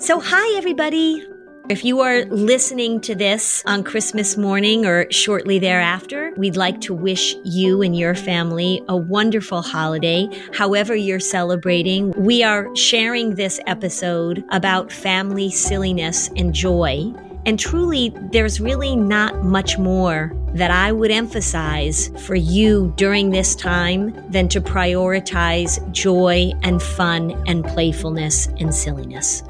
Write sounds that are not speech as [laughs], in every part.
So, hi, everybody. If you are listening to this on Christmas morning or shortly thereafter, we'd like to wish you and your family a wonderful holiday, however you're celebrating. We are sharing this episode about family silliness and joy. And truly, there's really not much more that I would emphasize for you during this time than to prioritize joy and fun and playfulness and silliness.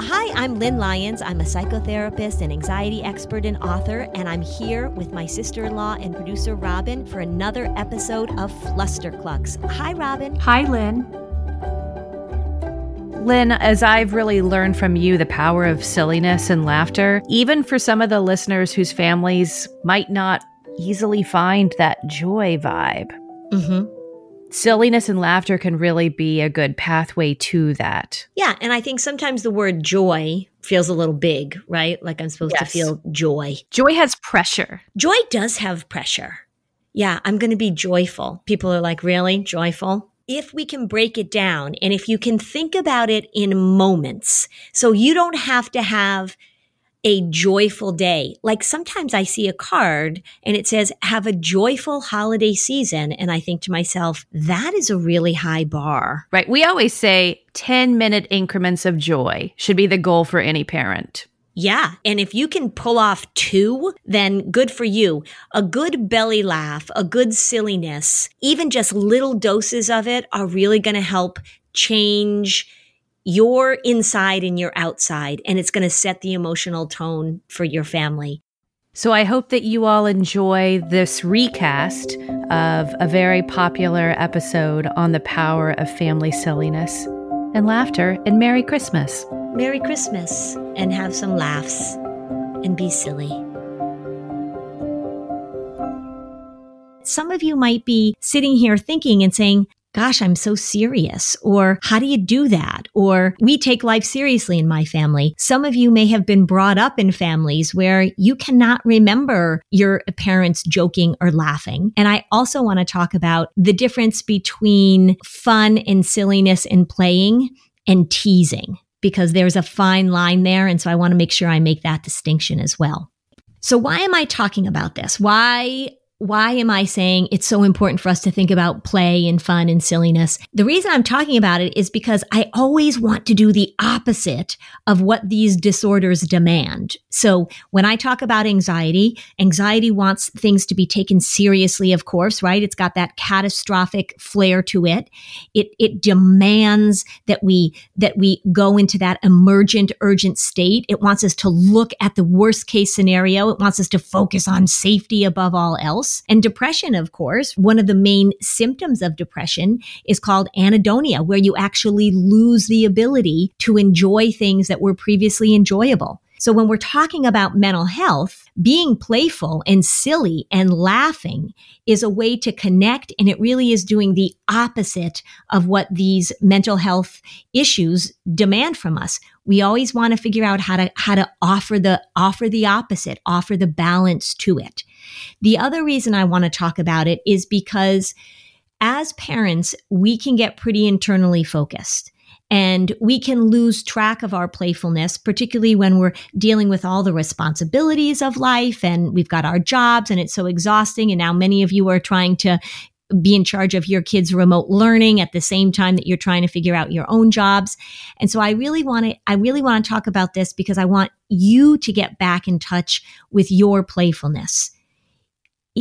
Hi, I'm Lynn Lyons. I'm a psychotherapist and anxiety expert and author, and I'm here with my sister in law and producer, Robin, for another episode of Flusterclux. Hi, Robin. Hi, Lynn. Lynn, as I've really learned from you the power of silliness and laughter, even for some of the listeners whose families might not easily find that joy vibe. Mm-hmm silliness and laughter can really be a good pathway to that. Yeah. And I think sometimes the word joy feels a little big, right? Like I'm supposed yes. to feel joy. Joy has pressure. Joy does have pressure. Yeah. I'm going to be joyful. People are like, really? Joyful? If we can break it down and if you can think about it in moments, so you don't have to have a joyful day. Like sometimes I see a card and it says, have a joyful holiday season. And I think to myself, that is a really high bar. Right. We always say 10 minute increments of joy should be the goal for any parent. Yeah. And if you can pull off two, then good for you. A good belly laugh, a good silliness, even just little doses of it are really going to help change your inside and your outside, and it's going to set the emotional tone for your family. So I hope that you all enjoy this recast of a very popular episode on the power of family silliness and laughter. And Merry Christmas. Merry Christmas, and have some laughs and be silly. Some of you might be sitting here thinking and saying, gosh, I'm so serious. Or how do you do that? Or we take life seriously in my family. Some of you may have been brought up in families where you cannot remember your parents joking or laughing. And I also want to talk about the difference between fun and silliness and playing and teasing because there's a fine line there. And so I want to make sure I make that distinction as well. So why am I talking about this? Why why am I saying it's so important for us to think about play and fun and silliness? The reason I'm talking about it is because I always want to do the opposite of what these disorders demand. So when I talk about anxiety, anxiety wants things to be taken seriously, of course, right? It's got that catastrophic flair to it. It, it demands that we, that we go into that emergent, urgent state. It wants us to look at the worst case scenario. It wants us to focus on safety above all else else. And depression, of course, one of the main symptoms of depression is called anhedonia, where you actually lose the ability to enjoy things that were previously enjoyable. So when we're talking about mental health, being playful and silly and laughing is a way to connect. And it really is doing the opposite of what these mental health issues demand from us. We always want to figure out how to, how to offer the, offer the opposite, offer the balance to it. The other reason I want to talk about it is because as parents, we can get pretty internally focused. And we can lose track of our playfulness, particularly when we're dealing with all the responsibilities of life and we've got our jobs and it's so exhausting. And now many of you are trying to be in charge of your kids' remote learning at the same time that you're trying to figure out your own jobs. And so I really want to, I really want to talk about this because I want you to get back in touch with your playfulness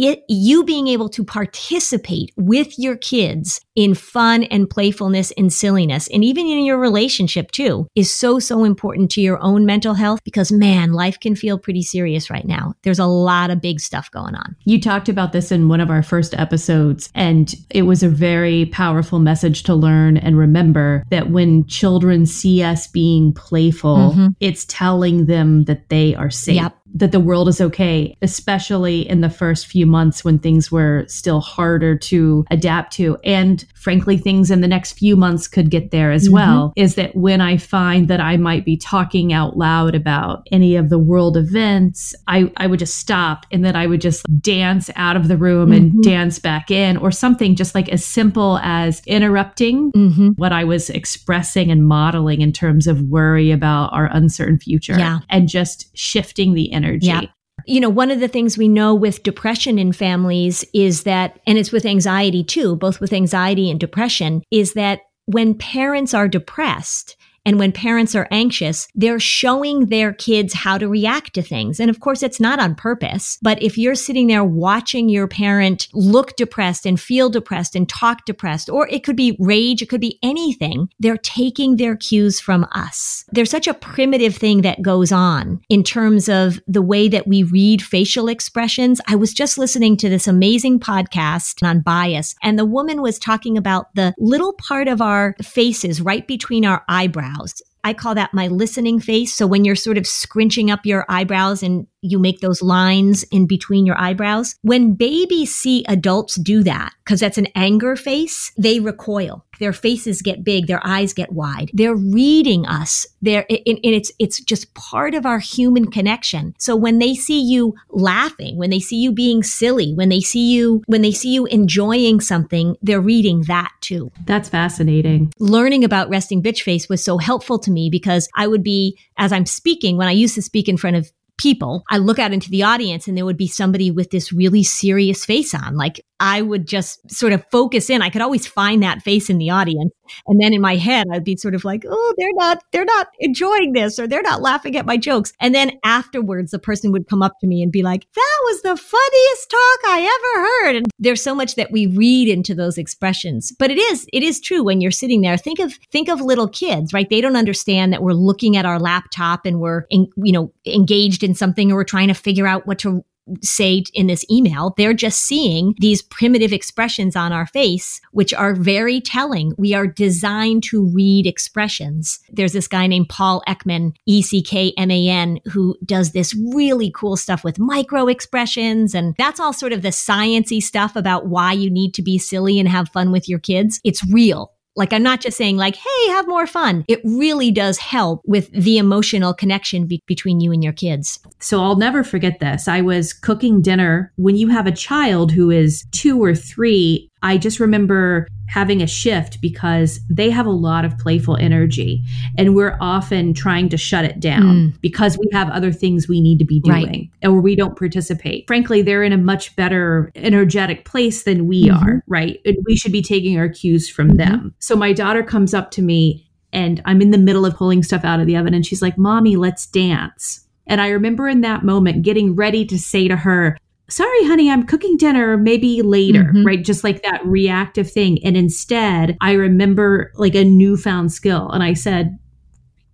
it, you being able to participate with your kids in fun and playfulness and silliness, and even in your relationship too, is so, so important to your own mental health because man, life can feel pretty serious right now. There's a lot of big stuff going on. You talked about this in one of our first episodes, and it was a very powerful message to learn and remember that when children see us being playful, mm-hmm. it's telling them that they are safe. Yep that the world is okay, especially in the first few months when things were still harder to adapt to. And frankly, things in the next few months could get there as mm-hmm. well. Is that when I find that I might be talking out loud about any of the world events, I, I would just stop and then I would just dance out of the room mm-hmm. and dance back in, or something just like as simple as interrupting mm-hmm. what I was expressing and modeling in terms of worry about our uncertain future yeah. and just shifting the energy. Yeah. You know, one of the things we know with depression in families is that, and it's with anxiety too, both with anxiety and depression, is that when parents are depressed, and when parents are anxious, they're showing their kids how to react to things. And of course, it's not on purpose, but if you're sitting there watching your parent look depressed and feel depressed and talk depressed, or it could be rage, it could be anything, they're taking their cues from us. There's such a primitive thing that goes on in terms of the way that we read facial expressions. I was just listening to this amazing podcast on bias, and the woman was talking about the little part of our faces right between our eyebrows eyebrows. I call that my listening face. So when you're sort of scrunching up your eyebrows and you make those lines in between your eyebrows, when babies see adults do that, because that's an anger face, they recoil. Their faces get big, their eyes get wide. They're reading us. They're, and it's, it's just part of our human connection. So when they see you laughing, when they see you being silly, when they see you, when they see you enjoying something, they're reading that too. That's fascinating. Learning about resting bitch face was so helpful to me because I would be, as I'm speaking, when I used to speak in front of people, I look out into the audience and there would be somebody with this really serious face on. Like I would just sort of focus in. I could always find that face in the audience. And then in my head, I'd be sort of like, oh, they're not, they're not enjoying this or they're not laughing at my jokes. And then afterwards, the person would come up to me and be like, that was the funniest talk I ever heard. And there's so much that we read into those expressions. But it is, it is true when you're sitting there. Think of, think of little kids, right? They don't understand that we're looking at our laptop and we're, in, you know, engaged in something or we're trying to figure out what to say in this email. They're just seeing these primitive expressions on our face, which are very telling. We are designed to read expressions. There's this guy named Paul Ekman, E C K M A N, who does this really cool stuff with micro expressions. And that's all sort of the sciency stuff about why you need to be silly and have fun with your kids. It's real. Like I'm not just saying like, hey, have more fun. It really does help with the emotional connection be- between you and your kids. So I'll never forget this. I was cooking dinner when you have a child who is two or three I just remember having a shift because they have a lot of playful energy and we're often trying to shut it down mm. because we have other things we need to be doing right. or we don't participate. Frankly, they're in a much better energetic place than we mm-hmm. are, right? And we should be taking our cues from mm-hmm. them. So my daughter comes up to me and I'm in the middle of pulling stuff out of the oven and she's like, "Mommy, let's dance." And I remember in that moment getting ready to say to her, sorry, honey, I'm cooking dinner, maybe later, mm-hmm. right? Just like that reactive thing. And instead, I remember like a newfound skill. And I said,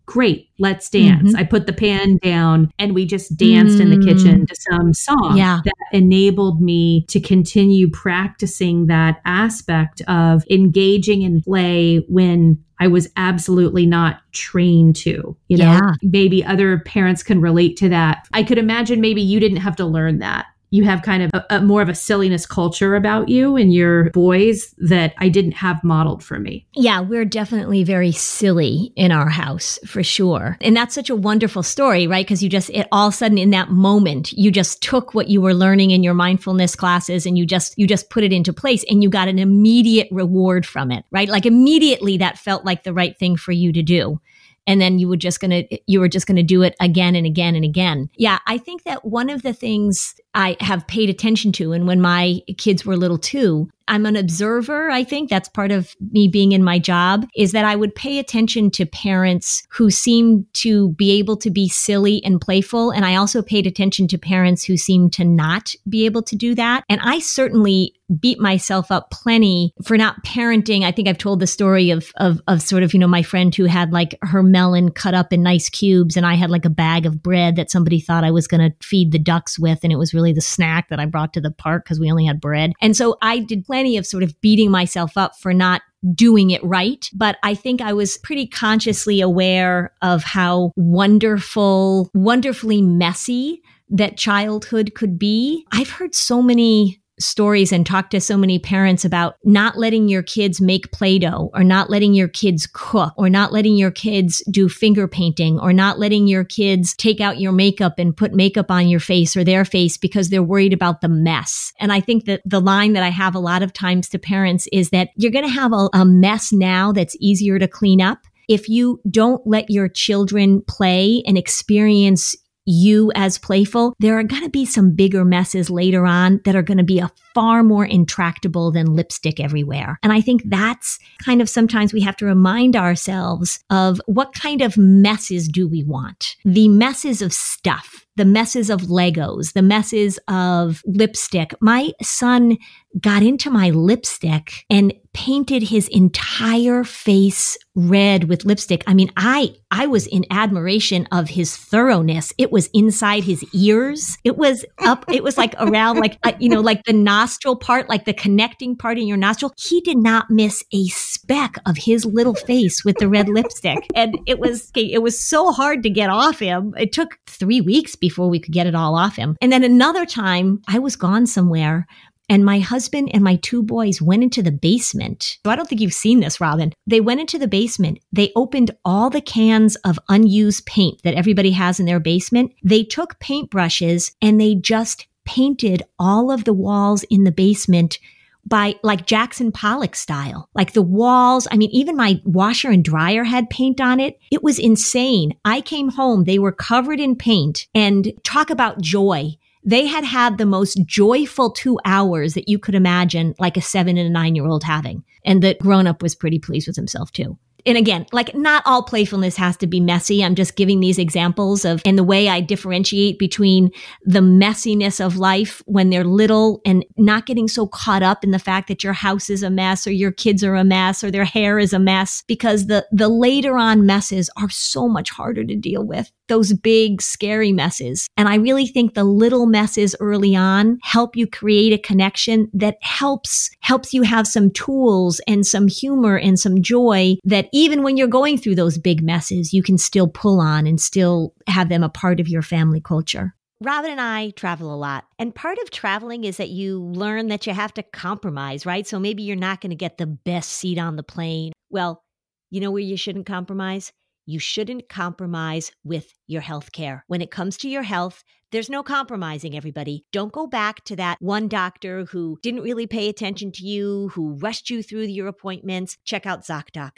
great, let's dance. Mm-hmm. I put the pan down and we just danced mm-hmm. in the kitchen mm. to some song yeah. that enabled me to continue practicing that aspect of engaging in play when I was absolutely not trained to. You know, yeah. maybe other parents can relate to that. I could imagine maybe you didn't have to learn that you have kind of a, a more of a silliness culture about you and your boys that I didn't have modeled for me. Yeah, we're definitely very silly in our house for sure. And that's such a wonderful story, right? Because you just, it all of a sudden in that moment, you just took what you were learning in your mindfulness classes and you just, you just put it into place and you got an immediate reward from it, right? Like immediately that felt like the right thing for you to do and then you were just going to you were just going to do it again and again and again. Yeah, I think that one of the things I have paid attention to and when my kids were little too, I'm an observer. I think that's part of me being in my job is that I would pay attention to parents who seem to be able to be silly and playful. And I also paid attention to parents who seem to not be able to do that. And I certainly beat myself up plenty for not parenting. I think I've told the story of, of, of sort of, you know, my friend who had like her melon cut up in nice cubes and I had like a bag of bread that somebody thought I was going to feed the ducks with. And it was really the snack that I brought to the park because we only had bread. And so I did plenty of sort of beating myself up for not doing it right. But I think I was pretty consciously aware of how wonderful, wonderfully messy that childhood could be. I've heard so many stories and talk to so many parents about not letting your kids make Play Doh or not letting your kids cook or not letting your kids do finger painting or not letting your kids take out your makeup and put makeup on your face or their face because they're worried about the mess. And I think that the line that I have a lot of times to parents is that you're going to have a, a mess now that's easier to clean up if you don't let your children play and experience you as playful, there are going to be some bigger messes later on that are going to be a far more intractable than lipstick everywhere. And I think that's kind of sometimes we have to remind ourselves of what kind of messes do we want? The messes of stuff the messes of Legos, the messes of lipstick. My son got into my lipstick and painted his entire face red with lipstick. I mean, I I was in admiration of his thoroughness. It was inside his ears. It was up it was like around like uh, you know like the [laughs] nostril part, like the connecting part in your nostril. He did not miss a speck of his little face with the red lipstick. [laughs] And it was it was so hard to get off him. It took 3 weeks before we could get it all off him. And then another time I was gone somewhere and my husband and my two boys went into the basement. So I don't think you've seen this, Robin. They went into the basement. They opened all the cans of unused paint that everybody has in their basement. They took paintbrushes and they just painted all of the walls in the basement by like Jackson Pollock style. Like the walls, I mean, even my washer and dryer had paint on it. It was insane. I came home, they were covered in paint and talk about joy. They had had the most joyful two hours that you could imagine, like a seven and a nine year old having. And the grown up was pretty pleased with himself too and again, like not all playfulness has to be messy. I'm just giving these examples of, and the way I differentiate between the messiness of life when they're little and not getting so caught up in the fact that your house is a mess or your kids are a mess or their hair is a mess because the, the later on messes are so much harder to deal with. Those big, scary messes. And I really think the little messes early on help you create a connection that helps, helps you have some tools and some humor and some joy that even when you're going through those big messes, you can still pull on and still have them a part of your family culture. Robin and I travel a lot. And part of traveling is that you learn that you have to compromise, right? So maybe you're not going to get the best seat on the plane. Well, you know where you shouldn't compromise? You shouldn't compromise with your health care. When it comes to your health, there's no compromising, everybody. Don't go back to that one doctor who didn't really pay attention to you, who rushed you through your appointments. Check out ZocDoc.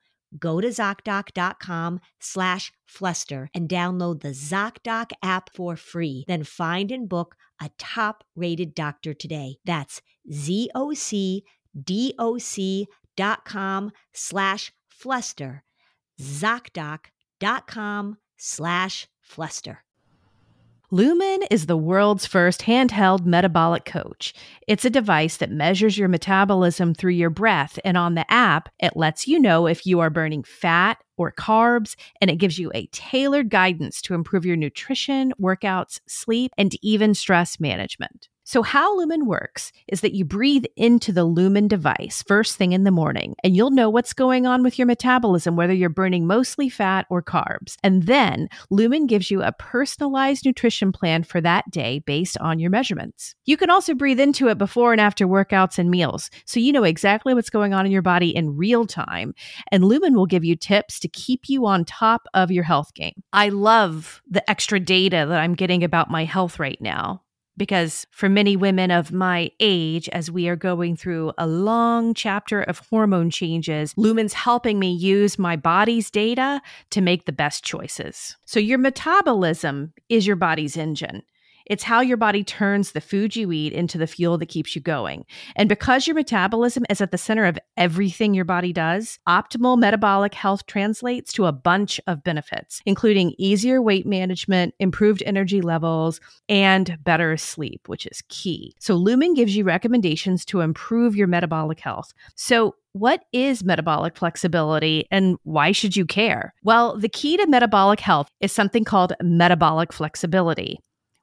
go to ZocDoc.com slash Fluster and download the ZocDoc app for free. Then find and book a top rated doctor today. That's ZocDoc.com slash Fluster. ZocDoc.com slash Fluster. Lumen is the world's first handheld metabolic coach. It's a device that measures your metabolism through your breath, and on the app, it lets you know if you are burning fat or carbs, and it gives you a tailored guidance to improve your nutrition, workouts, sleep, and even stress management. So, how Lumen works is that you breathe into the Lumen device first thing in the morning, and you'll know what's going on with your metabolism, whether you're burning mostly fat or carbs. And then Lumen gives you a personalized nutrition plan for that day based on your measurements. You can also breathe into it before and after workouts and meals, so you know exactly what's going on in your body in real time. And Lumen will give you tips to keep you on top of your health game. I love the extra data that I'm getting about my health right now because for many women of my age, as we are going through a long chapter of hormone changes, Lumen's helping me use my body's data to make the best choices. So, your metabolism is your body's engine. It's how your body turns the food you eat into the fuel that keeps you going. And because your metabolism is at the center of everything your body does, optimal metabolic health translates to a bunch of benefits, including easier weight management, improved energy levels, and better sleep, which is key. So, Lumen gives you recommendations to improve your metabolic health. So, what is metabolic flexibility and why should you care? Well, the key to metabolic health is something called metabolic flexibility.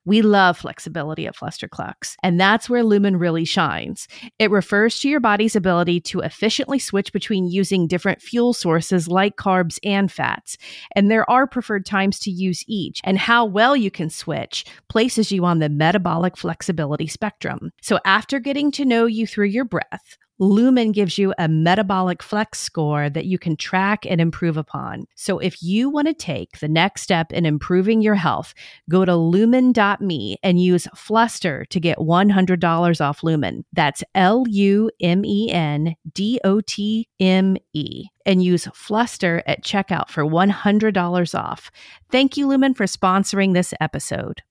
We love flexibility at Flusterclux, and that's where Lumen really shines. It refers to your body's ability to efficiently switch between using different fuel sources like carbs and fats. And there are preferred times to use each, and how well you can switch places you on the metabolic flexibility spectrum. So after getting to know you through your breath, Lumen gives you a metabolic flex score that you can track and improve upon. So if you want to take the next step in improving your health, go to lumen.me and use Fluster to get $100 off Lumen. That's L U M E N D O T M E. And use Fluster at checkout for $100 off. Thank you, Lumen, for sponsoring this episode.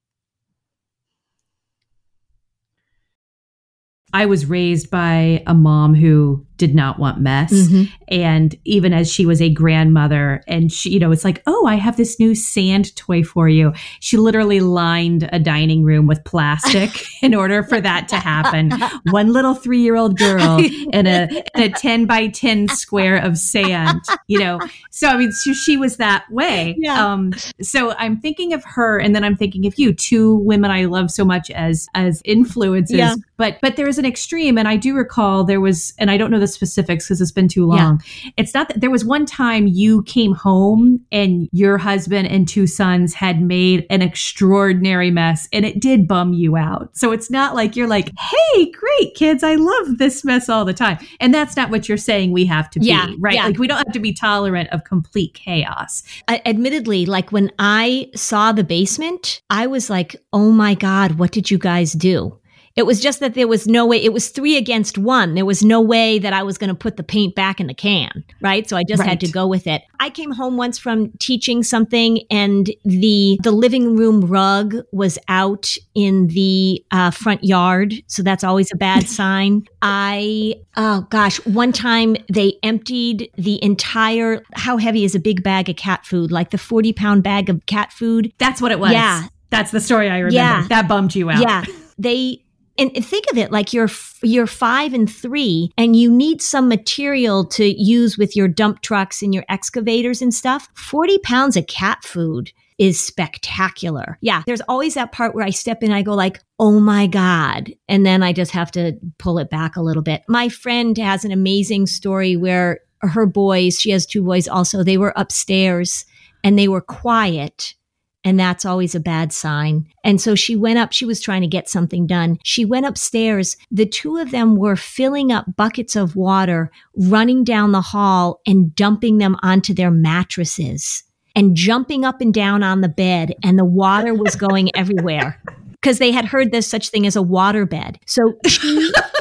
I was raised by a mom who did not want mess. Mm-hmm. And even as she was a grandmother, and she, you know, it's like, oh, I have this new sand toy for you. She literally lined a dining room with plastic [laughs] in order for that to happen. One little three year old girl [laughs] in a, in a 10 by 10 square of sand, you know. So, I mean, she, she was that way. Yeah. Um, so I'm thinking of her, and then I'm thinking of you, two women I love so much as, as influences. Yeah. But, but there is an extreme. And I do recall there was, and I don't know the specifics because it's been too long. Yeah. It's not that there was one time you came home and your husband and two sons had made an extraordinary mess and it did bum you out. So it's not like you're like, hey, great kids, I love this mess all the time. And that's not what you're saying we have to yeah, be, right? Yeah. Like we don't have to be tolerant of complete chaos. Uh, admittedly, like when I saw the basement, I was like, oh my God, what did you guys do? It was just that there was no way, it was three against one. There was no way that I was going to put the paint back in the can, right? So I just right. had to go with it. I came home once from teaching something and the, the living room rug was out in the uh, front yard. So that's always a bad [laughs] sign. I, oh gosh, one time they emptied the entire, how heavy is a big bag of cat food? Like the 40 pound bag of cat food? That's what it was. Yeah. That's the story I remember. Yeah. That bummed you out. Yeah. They and think of it like you're you're five and three and you need some material to use with your dump trucks and your excavators and stuff. 40 pounds of cat food is spectacular. Yeah there's always that part where i step in i go like oh my god. And then i just have to pull it back a little bit. My friend has an amazing story where her boys she has two boys also they were upstairs and they were quiet and that's always a bad sign. And so she went up, she was trying to get something done. She went upstairs. The two of them were filling up buckets of water, running down the hall and dumping them onto their mattresses and jumping up and down on the bed. And the water was going everywhere [laughs] because they had heard there's such thing as a water bed. So she [laughs]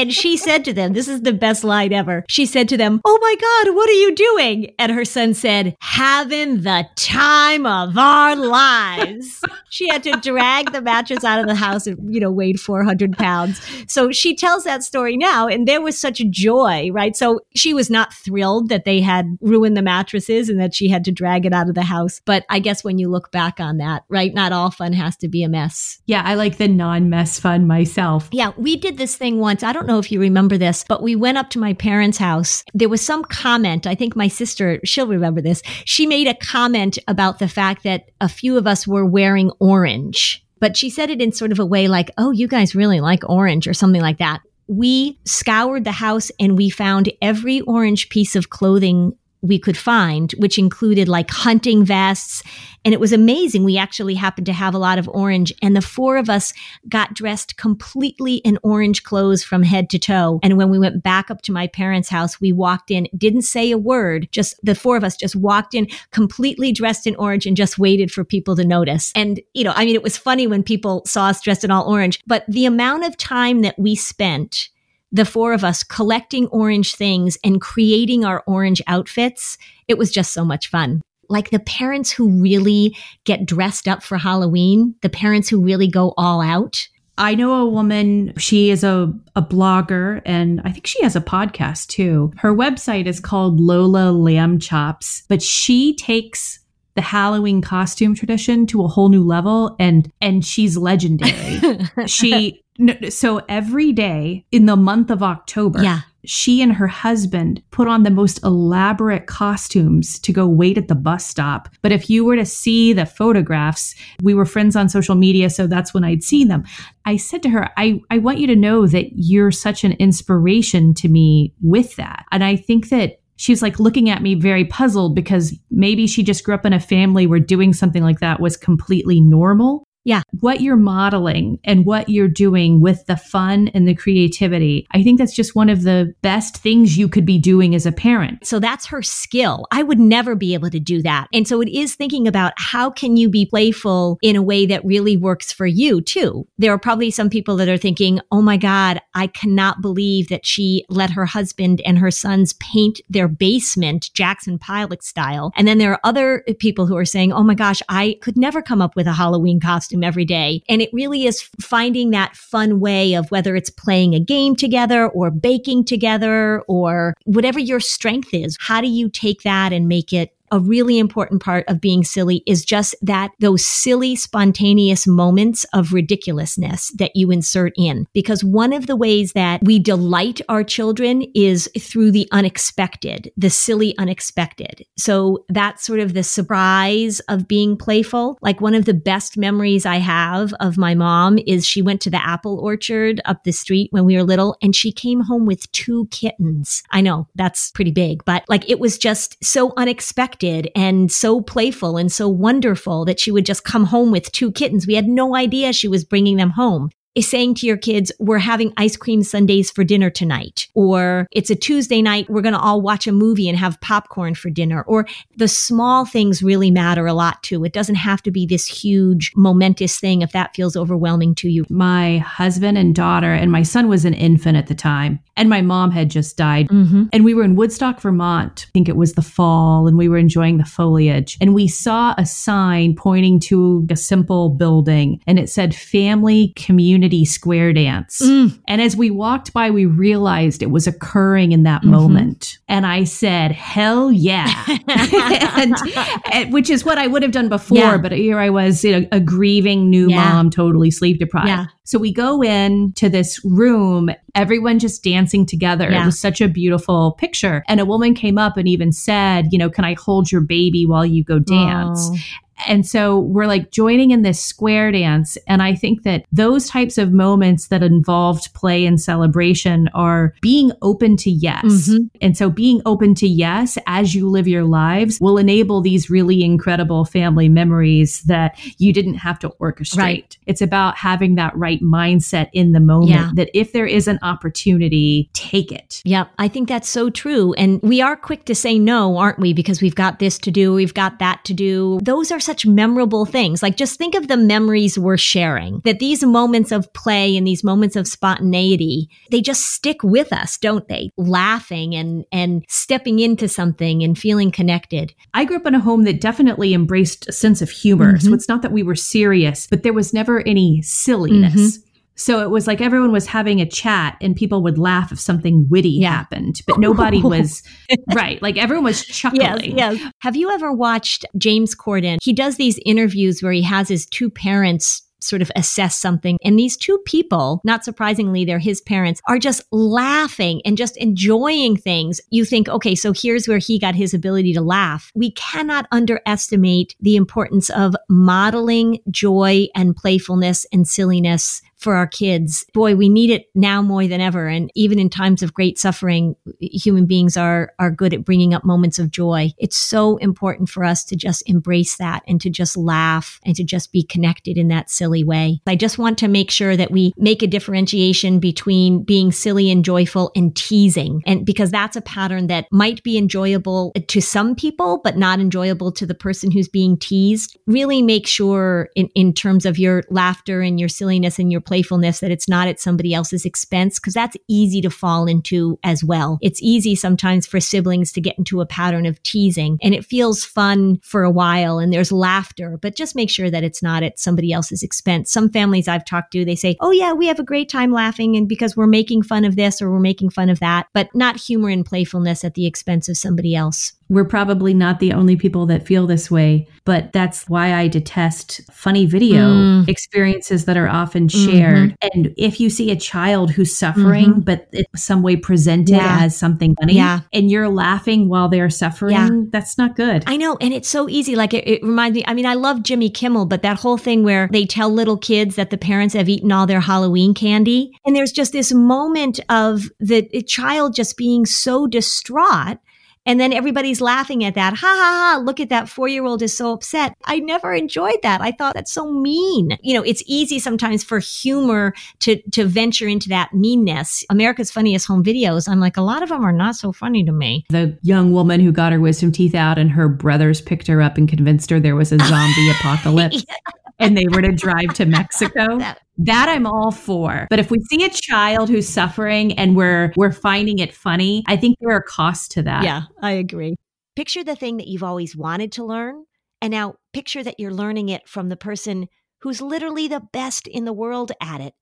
And she said to them, This is the best line ever. She said to them, Oh my God, what are you doing? And her son said, Having the time of our lives. she had to drag the mattress out of the house and, you know, weighed 400 pounds. So she tells that story now, and there was such joy, right? So she was not thrilled that they had ruined the mattresses and that she had to drag it out of the house. But I guess when you look back on that, right, not all fun has to be a mess. Yeah, I like the non mess fun myself. Yeah, we did this thing once. I don't know if you remember this, but we went up to my parents' house. There was some comment. I think my sister, she'll remember this. She made a comment about the fact that a few of us were wearing orange. But she said it in sort of a way like, oh, you guys really like orange or something like that we scoured the house and we found every orange piece of clothing we could find, which included like hunting vests. And it was amazing. We actually happened to have a lot of orange, and the four of us got dressed completely in orange clothes from head to toe. And when we went back up to my parents' house, we walked in, didn't say a word, just the four of us just walked in completely dressed in orange and just waited for people to notice. And, you know, I mean, it was funny when people saw us dressed in all orange, but the amount of time that we spent the four of us collecting orange things and creating our orange outfits. It was just so much fun. Like the parents who really get dressed up for Halloween, the parents who really go all out. I know a woman, she is a, a blogger and I think she has a podcast too. Her website is called Lola Lamb Chops, but she takes the Halloween costume tradition to a whole new level and and she's legendary. [laughs] she so every day in the month of October, yeah. she and her husband put on the most elaborate costumes to go wait at the bus stop. But if you were to see the photographs, we were friends on social media, so that's when I'd seen them. I said to her, I, I want you to know that you're such an inspiration to me with that. And I think that she's like looking at me very puzzled because maybe she just grew up in a family where doing something like that was completely normal. Yeah. What you're modeling and what you're doing with the fun and the creativity. I think that's just one of the best things you could be doing as a parent. So that's her skill. I would never be able to do that. And so it is thinking about how can you be playful in a way that really works for you too. There are probably some people that are thinking, "Oh my god, I cannot believe that she let her husband and her sons paint their basement Jackson Pollock style." And then there are other people who are saying, "Oh my gosh, I could never come up with a Halloween costume." Costume every day. And it really is finding that fun way of whether it's playing a game together or baking together or whatever your strength is. How do you take that and make it a really important part of being silly is just that those silly, spontaneous moments of ridiculousness that you insert in. Because one of the ways that we delight our children is through the unexpected, the silly unexpected. So that's sort of the surprise of being playful. Like one of the best memories I have of my mom is she went to the apple orchard up the street when we were little and she came home with two kittens. I know that's pretty big, but like it was just so unexpected and so playful and so wonderful that she would just come home with two kittens. We had no idea she was bringing them home is saying to your kids, we're having ice cream sundaes for dinner tonight. Or it's a Tuesday night, we're going to all watch a movie and have popcorn for dinner. Or the small things really matter a lot too. It doesn't have to be this huge, momentous thing if that feels overwhelming to you. My husband and daughter, and my son was an infant at the time, and my mom had just died. Mm-hmm. And we were in Woodstock, Vermont. I think it was the fall, and we were enjoying the foliage. And we saw a sign pointing to a simple building, and it said Family Community community square dance. Mm. And as we walked by, we realized it was occurring in that mm-hmm. moment. And I said, hell yeah. [laughs] and, and, which is what I would have done before. Yeah. But here I was, you know, a grieving new yeah. mom, totally sleep deprived. Yeah. So we go in to this room, everyone just dancing together. Yeah. It was such a beautiful picture. And a woman came up and even said, you know, can I hold your baby while you go dance? Oh. And so we're like joining in this square dance. And I think that those types of moments that involved play and celebration are being open to yes. Mm-hmm. And so being open to yes as you live your lives will enable these really incredible family memories that you didn't have to orchestrate. Right. It's about having that right mindset in the moment yeah. that if there is an opportunity, take it. Yeah, I think that's so true. And we are quick to say no, aren't we? Because we've got this to do, we've got that to do. Those are such memorable things. Like just think of the memories we're sharing, that these moments of play and these moments of spontaneity, they just stick with us, don't they? Laughing and, and stepping into something and feeling connected. I grew up in a home that definitely embraced a sense of humor. Mm-hmm. So it's not that we were serious, but there was never any silliness. Mm-hmm. So it was like everyone was having a chat and people would laugh if something witty yeah. happened, but nobody [laughs] was right. Like everyone was [laughs] chuckling. Yes, yes. Have you ever watched James Corden? He does these interviews where he has his two parents sort of assess something. And these two people, not surprisingly, they're his parents, are just laughing and just enjoying things. You think, okay, so here's where he got his ability to laugh. We cannot underestimate the importance of modeling joy and playfulness and silliness for our kids. Boy, we need it now more than ever. And even in times of great suffering, human beings are, are good at bringing up moments of joy. It's so important for us to just embrace that and to just laugh and to just be connected in that silly way. I just want to make sure that we make a differentiation between being silly and joyful and teasing. And because that's a pattern that might be enjoyable to some people, but not enjoyable to the person who's being teased. Really make sure in, in terms of your laughter and your silliness and your playfulness that it's not at somebody else's expense because that's easy to fall into as well. It's easy sometimes for siblings to get into a pattern of teasing and it feels fun for a while and there's laughter, but just make sure that it's not at somebody else's expense. Some families I've talked to, they say, Oh yeah, we have a great time laughing and because we're making fun of this or we're making fun of that, but not humor and playfulness at the expense of somebody else. We're probably not the only people that feel this way, but that's why I detest funny video mm. experiences that are often shared. Mm-hmm. And if you see a child who's suffering, mm-hmm. but it's some way presented yeah. as something funny, yeah. and you're laughing while they're suffering, yeah. that's not good. I know. And it's so easy. Like it, it reminds me, I mean, I love Jimmy Kimmel, but that whole thing where they tell little kids that the parents have eaten all their Halloween candy. And there's just this moment of the child just being so distraught and then everybody's laughing at that. Ha ha ha. Look at that. Four year old is so upset. I never enjoyed that. I thought that's so mean. You know, it's easy sometimes for humor to, to venture into that meanness. America's Funniest Home Videos, I'm like, a lot of them are not so funny to me. The young woman who got her wisdom teeth out and her brothers picked her up and convinced her there was a zombie [laughs] apocalypse. yeah and they were to drive to Mexico. [laughs] That I'm all for. But if we see a child who's suffering and we're we're finding it funny, I think there are costs to that. Yeah, I agree. Picture the thing that you've always wanted to learn, and now picture that you're learning it from the person who's literally the best in the world at it.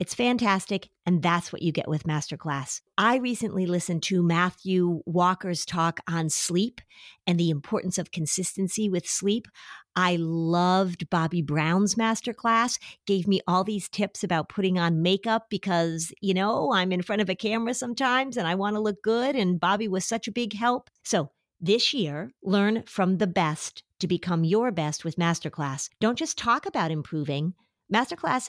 It's fantastic, and that's what you get with Masterclass. I recently listened to Matthew Walker's talk on sleep and the importance of consistency with sleep. I loved Bobbi Brown's masterclass, gave me all these tips about putting on makeup because, you know, I'm in front of a camera sometimes and I want to look good. And Bobbi was such a big help. So this year, learn from the best to become your best with Masterclass. Don't just talk about improving. Masterclass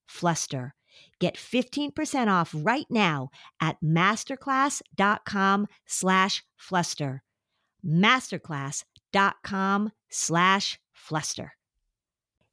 fluster. Get 15% off right now at masterclass.com slash fluster. Masterclass.com slash fluster.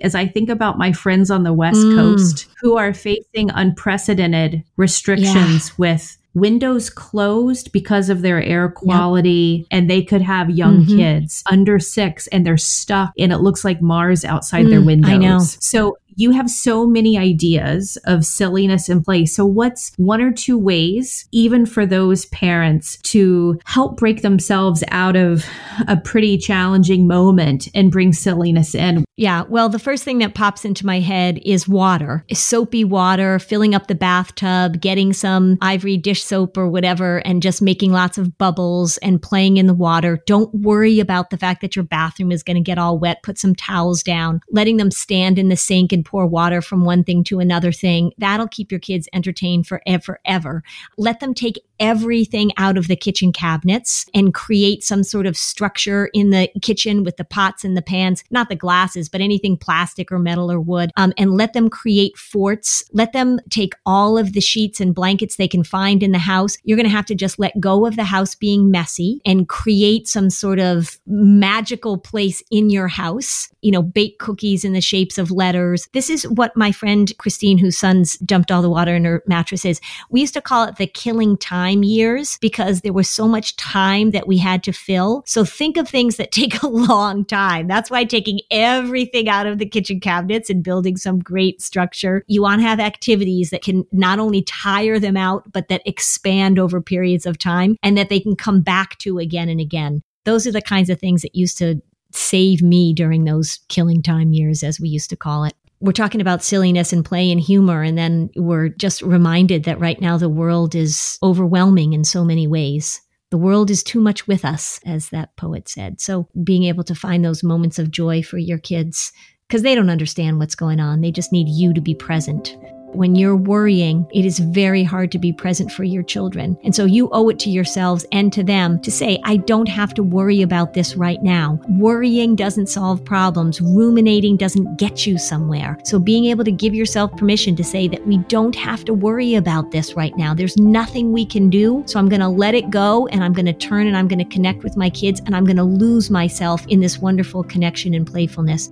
As I think about my friends on the West mm. Coast who are facing unprecedented restrictions yeah. with windows closed because of their air quality yep. and they could have young mm-hmm. kids under six and they're stuck and it looks like Mars outside mm, their windows. I know. So you have so many ideas of silliness in play. So, what's one or two ways, even for those parents, to help break themselves out of a pretty challenging moment and bring silliness in? Yeah, well, the first thing that pops into my head is water, soapy water, filling up the bathtub, getting some ivory dish soap or whatever, and just making lots of bubbles and playing in the water. Don't worry about the fact that your bathroom is going to get all wet. Put some towels down, letting them stand in the sink and pour water from one thing to another thing. That'll keep your kids entertained forever, ever. Let them take everything out of the kitchen cabinets and create some sort of structure in the kitchen with the pots and the pans, not the glasses, but anything plastic or metal or wood, um, and let them create forts. Let them take all of the sheets and blankets they can find in the house. You're going to have to just let go of the house being messy and create some sort of magical place in your house. You know, bake cookies in the shapes of letters. This is what my friend Christine, whose sons dumped all the water in her mattresses, we used to call it the killing time years because there was so much time that we had to fill. So think of things that [laughs] take a long time. That's why taking everything out of the kitchen cabinets and building some great structure, you want to have activities that can not only tire them out, but that expand over periods of time and that they can come back to again and again. Those are the kinds of things that used to save me during those killing time years, as we used to call it we're talking about silliness and play and humor. And then we're just reminded that right now the world is overwhelming in so many ways. The world is too much with us, as that poet said. So being able to find those moments of joy for your kids, because they don't understand what's going on. They just need you to be present. When you're worrying, it is very hard to be present for your children. And so you owe it to yourselves and to them to say, I don't have to worry about this right now. Worrying doesn't solve problems. Ruminating doesn't get you somewhere. So being able to give yourself permission to say that we don't have to worry about this right now. There's nothing we can do. So I'm going to let it go and I'm going to turn and I'm going to connect with my kids and I'm going to lose myself in this wonderful connection and playfulness.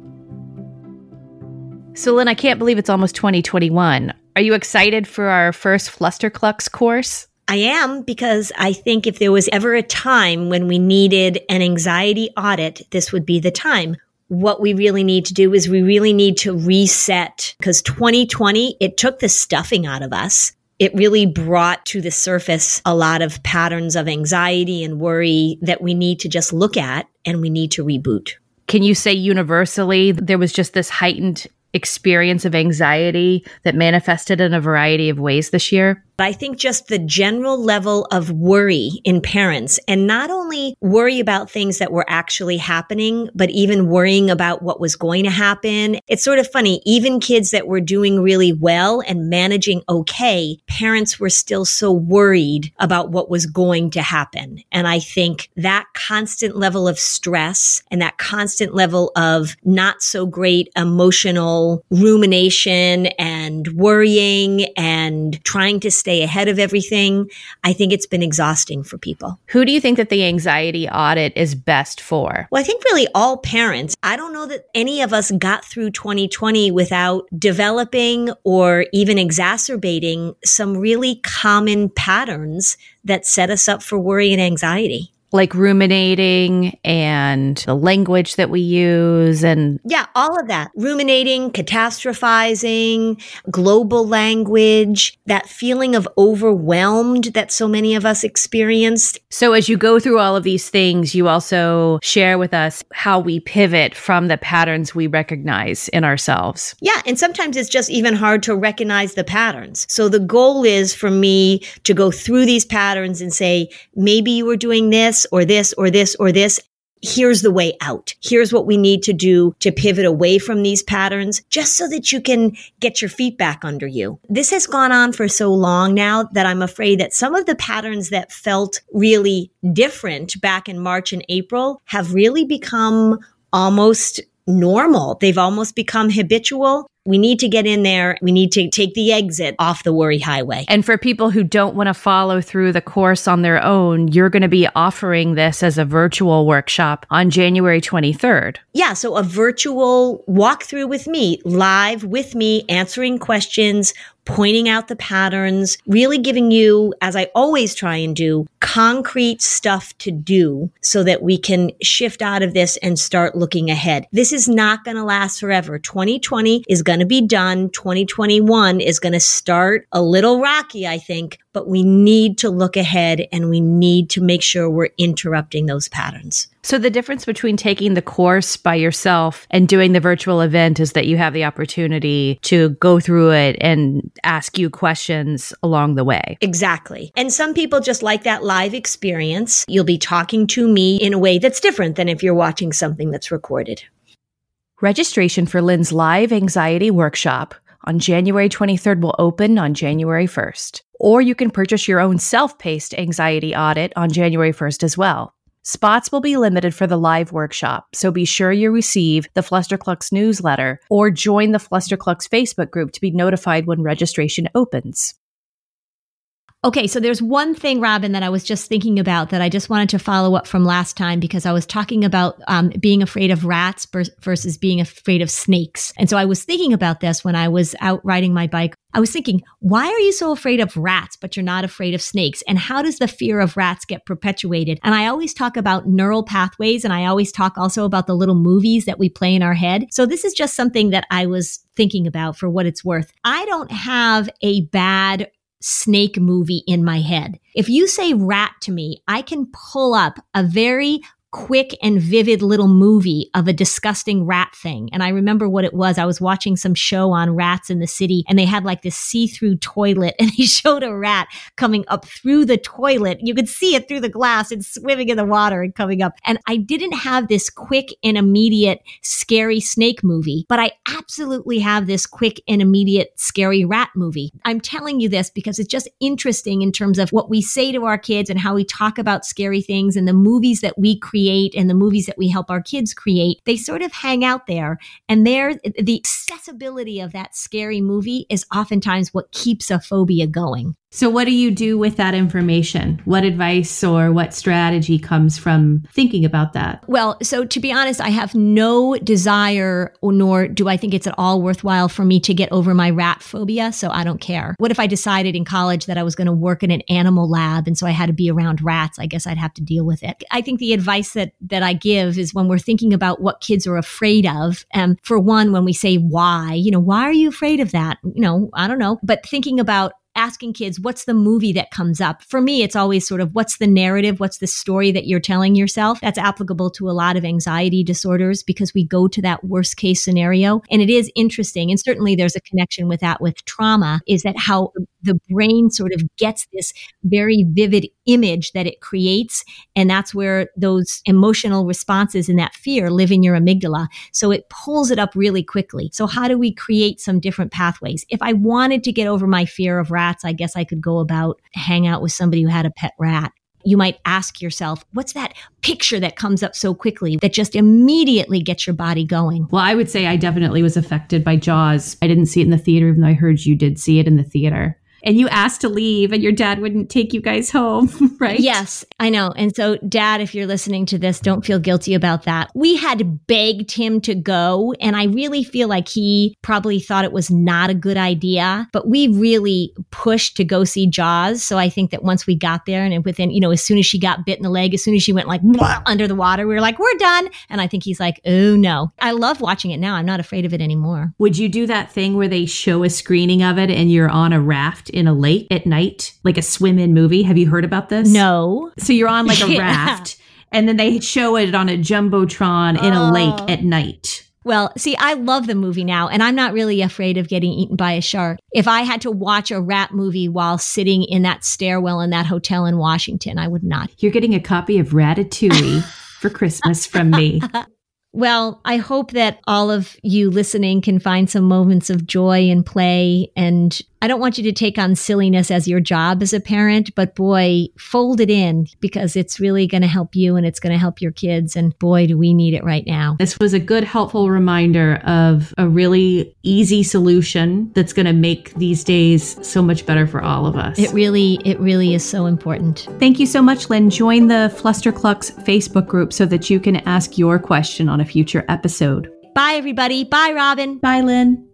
So, Lynn, I can't believe it's almost 2021. Are you excited for our first Flusterclux course? I am because I think if there was ever a time when we needed an anxiety audit, this would be the time. What we really need to do is we really need to reset because 2020, it took the stuffing out of us. It really brought to the surface a lot of patterns of anxiety and worry that we need to just look at and we need to reboot. Can you say universally there was just this heightened experience of anxiety that manifested in a variety of ways this year? I think just the general level of worry in parents and not only worry about things that were actually happening, but even worrying about what was going to happen. It's sort of funny. Even kids that were doing really well and managing okay, parents were still so worried about what was going to happen. And I think that constant level of stress and that constant level of not so great emotional rumination and worrying and trying to stay stay ahead of everything. I think it's been exhausting for people. Who do you think that the anxiety audit is best for? Well, I think really all parents. I don't know that any of us got through 2020 without developing or even exacerbating some really common patterns that set us up for worry and anxiety like ruminating and the language that we use and yeah all of that. Ruminating catastrophizing global language that feeling of overwhelmed that so many of us experienced. So as you go through all of these things you also share with us how we pivot from the patterns we recognize in ourselves. Yeah and sometimes it's just even hard to recognize the patterns. So the goal is for me to go through these patterns and say maybe you were doing this or this or this or this. Here's the way out. Here's what we need to do to pivot away from these patterns just so that you can get your feet back under you. This has gone on for so long now that I'm afraid that some of the patterns that felt really different back in March and April have really become almost normal. They've almost become habitual. We need to get in there. We need to take the exit off the worry highway. And for people who don't want to follow through the course on their own, you're going to be offering this as a virtual workshop on January 23rd. Yeah. So a virtual walkthrough with me, live with me, answering questions, pointing out the patterns, really giving you, as I always try and do, concrete stuff to do so that we can shift out of this and start looking ahead. This is not going to last forever. 2020 is going to be done. 2021 is going to start a little rocky, I think, but we need to look ahead and we need to make sure we're interrupting those patterns. So, the difference between taking the course by yourself and doing the virtual event is that you have the opportunity to go through it and ask you questions along the way. Exactly. And some people just like that live experience. You'll be talking to me in a way that's different than if you're watching something that's recorded. Registration for Lynn's live anxiety workshop on January 23rd will open on January 1st. Or you can purchase your own self paced anxiety audit on January 1st as well. Spots will be limited for the live workshop, so be sure you receive the Flusterclux newsletter or join the Flusterclux Facebook group to be notified when registration opens. Okay, so there's one thing, Robin, that I was just thinking about that I just wanted to follow up from last time because I was talking about um, being afraid of rats versus being afraid of snakes. And so I was thinking about this when I was out riding my bike. I was thinking, why are you so afraid of rats, but you're not afraid of snakes? And how does the fear of rats get perpetuated? And I always talk about neural pathways and I always talk also about the little movies that we play in our head. So this is just something that I was thinking about for what it's worth. I don't have a bad snake movie in my head. If you say rat to me, I can pull up a very quick and vivid little movie of a disgusting rat thing. And I remember what it was. I was watching some show on rats in the city and they had like this see through toilet [laughs] and they showed a rat coming up through the toilet. You could see it through the glass and swimming in the water and coming up. And I didn't have this quick and immediate scary snake movie, but I absolutely have this quick and immediate scary rat movie. I'm telling you this because it's just interesting in terms of what we say to our kids and how we talk about scary things and the movies that we create create and the movies that we help our kids create, they sort of hang out there. And there, the accessibility of that scary movie is oftentimes what keeps a phobia going. So, what do you do with that information? What advice or what strategy comes from thinking about that? Well, so to be honest, I have no desire, nor do I think it's at all worthwhile for me to get over my rat phobia. So, I don't care. What if I decided in college that I was going to work in an animal lab and so I had to be around rats? I guess I'd have to deal with it. I think the advice that, that I give is when we're thinking about what kids are afraid of, and for one, when we say why, you know, why are you afraid of that? You know, I don't know, but thinking about asking kids, what's the movie that comes up? For me, it's always sort of what's the narrative? What's the story that you're telling yourself? That's applicable to a lot of anxiety disorders because we go to that worst case scenario. And it is interesting. And certainly there's a connection with that with trauma is that how the brain sort of gets this very vivid image that it creates. And that's where those emotional responses and that fear live in your amygdala. So it pulls it up really quickly. So how do we create some different pathways? If I wanted to get over my fear of rats, I guess I could go about hang out with somebody who had a pet rat. You might ask yourself, what's that picture that comes up so quickly that just immediately gets your body going? Well, I would say I definitely was affected by Jaws. I didn't see it in the theater, even though I heard you did see it in the theater and you asked to leave and your dad wouldn't take you guys home, [laughs] right? Yes, I know. And so, dad, if you're listening to this, don't feel guilty about that. We had begged him to go, and I really feel like he probably thought it was not a good idea, but we really pushed to go see Jaws. So I think that once we got there and within, you know, as soon as she got bit in the leg, as soon as she went like [laughs] under the water, we were like, we're done. And I think he's like, oh no. I love watching it now. I'm not afraid of it anymore. Would you do that thing where they show a screening of it and you're on a raft in a lake at night, like a swim in movie. Have you heard about this? No. So you're on like a [laughs] yeah. raft and then they show it on a jumbotron in a lake oh. at night. Well, see, I love the movie now, and I'm not really afraid of getting eaten by a shark. If I had to watch a rat movie while sitting in that stairwell in that hotel in Washington, I would not. You're getting a copy of Ratatouille [laughs] for Christmas from me. [laughs] Well, I hope that all of you listening can find some moments of joy and play and I don't want you to take on silliness as your job as a parent, but boy, fold it in because it's really going to help you and it's going to help your kids. And boy, do we need it right now. This was a good, helpful reminder of a really easy solution that's going to make these days so much better for all of us. It really, it really is so important. Thank you so much, Lynn. Join the Flusterclux Facebook group so that you can ask your question on a future episode. Bye, everybody. Bye, Robin. Bye, Lynn.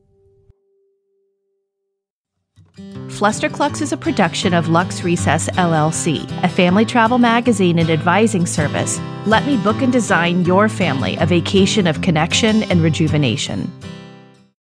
Flusterclux is a production of Lux Recess LLC, a family travel magazine and advising service. Let me book and design your family a vacation of connection and rejuvenation.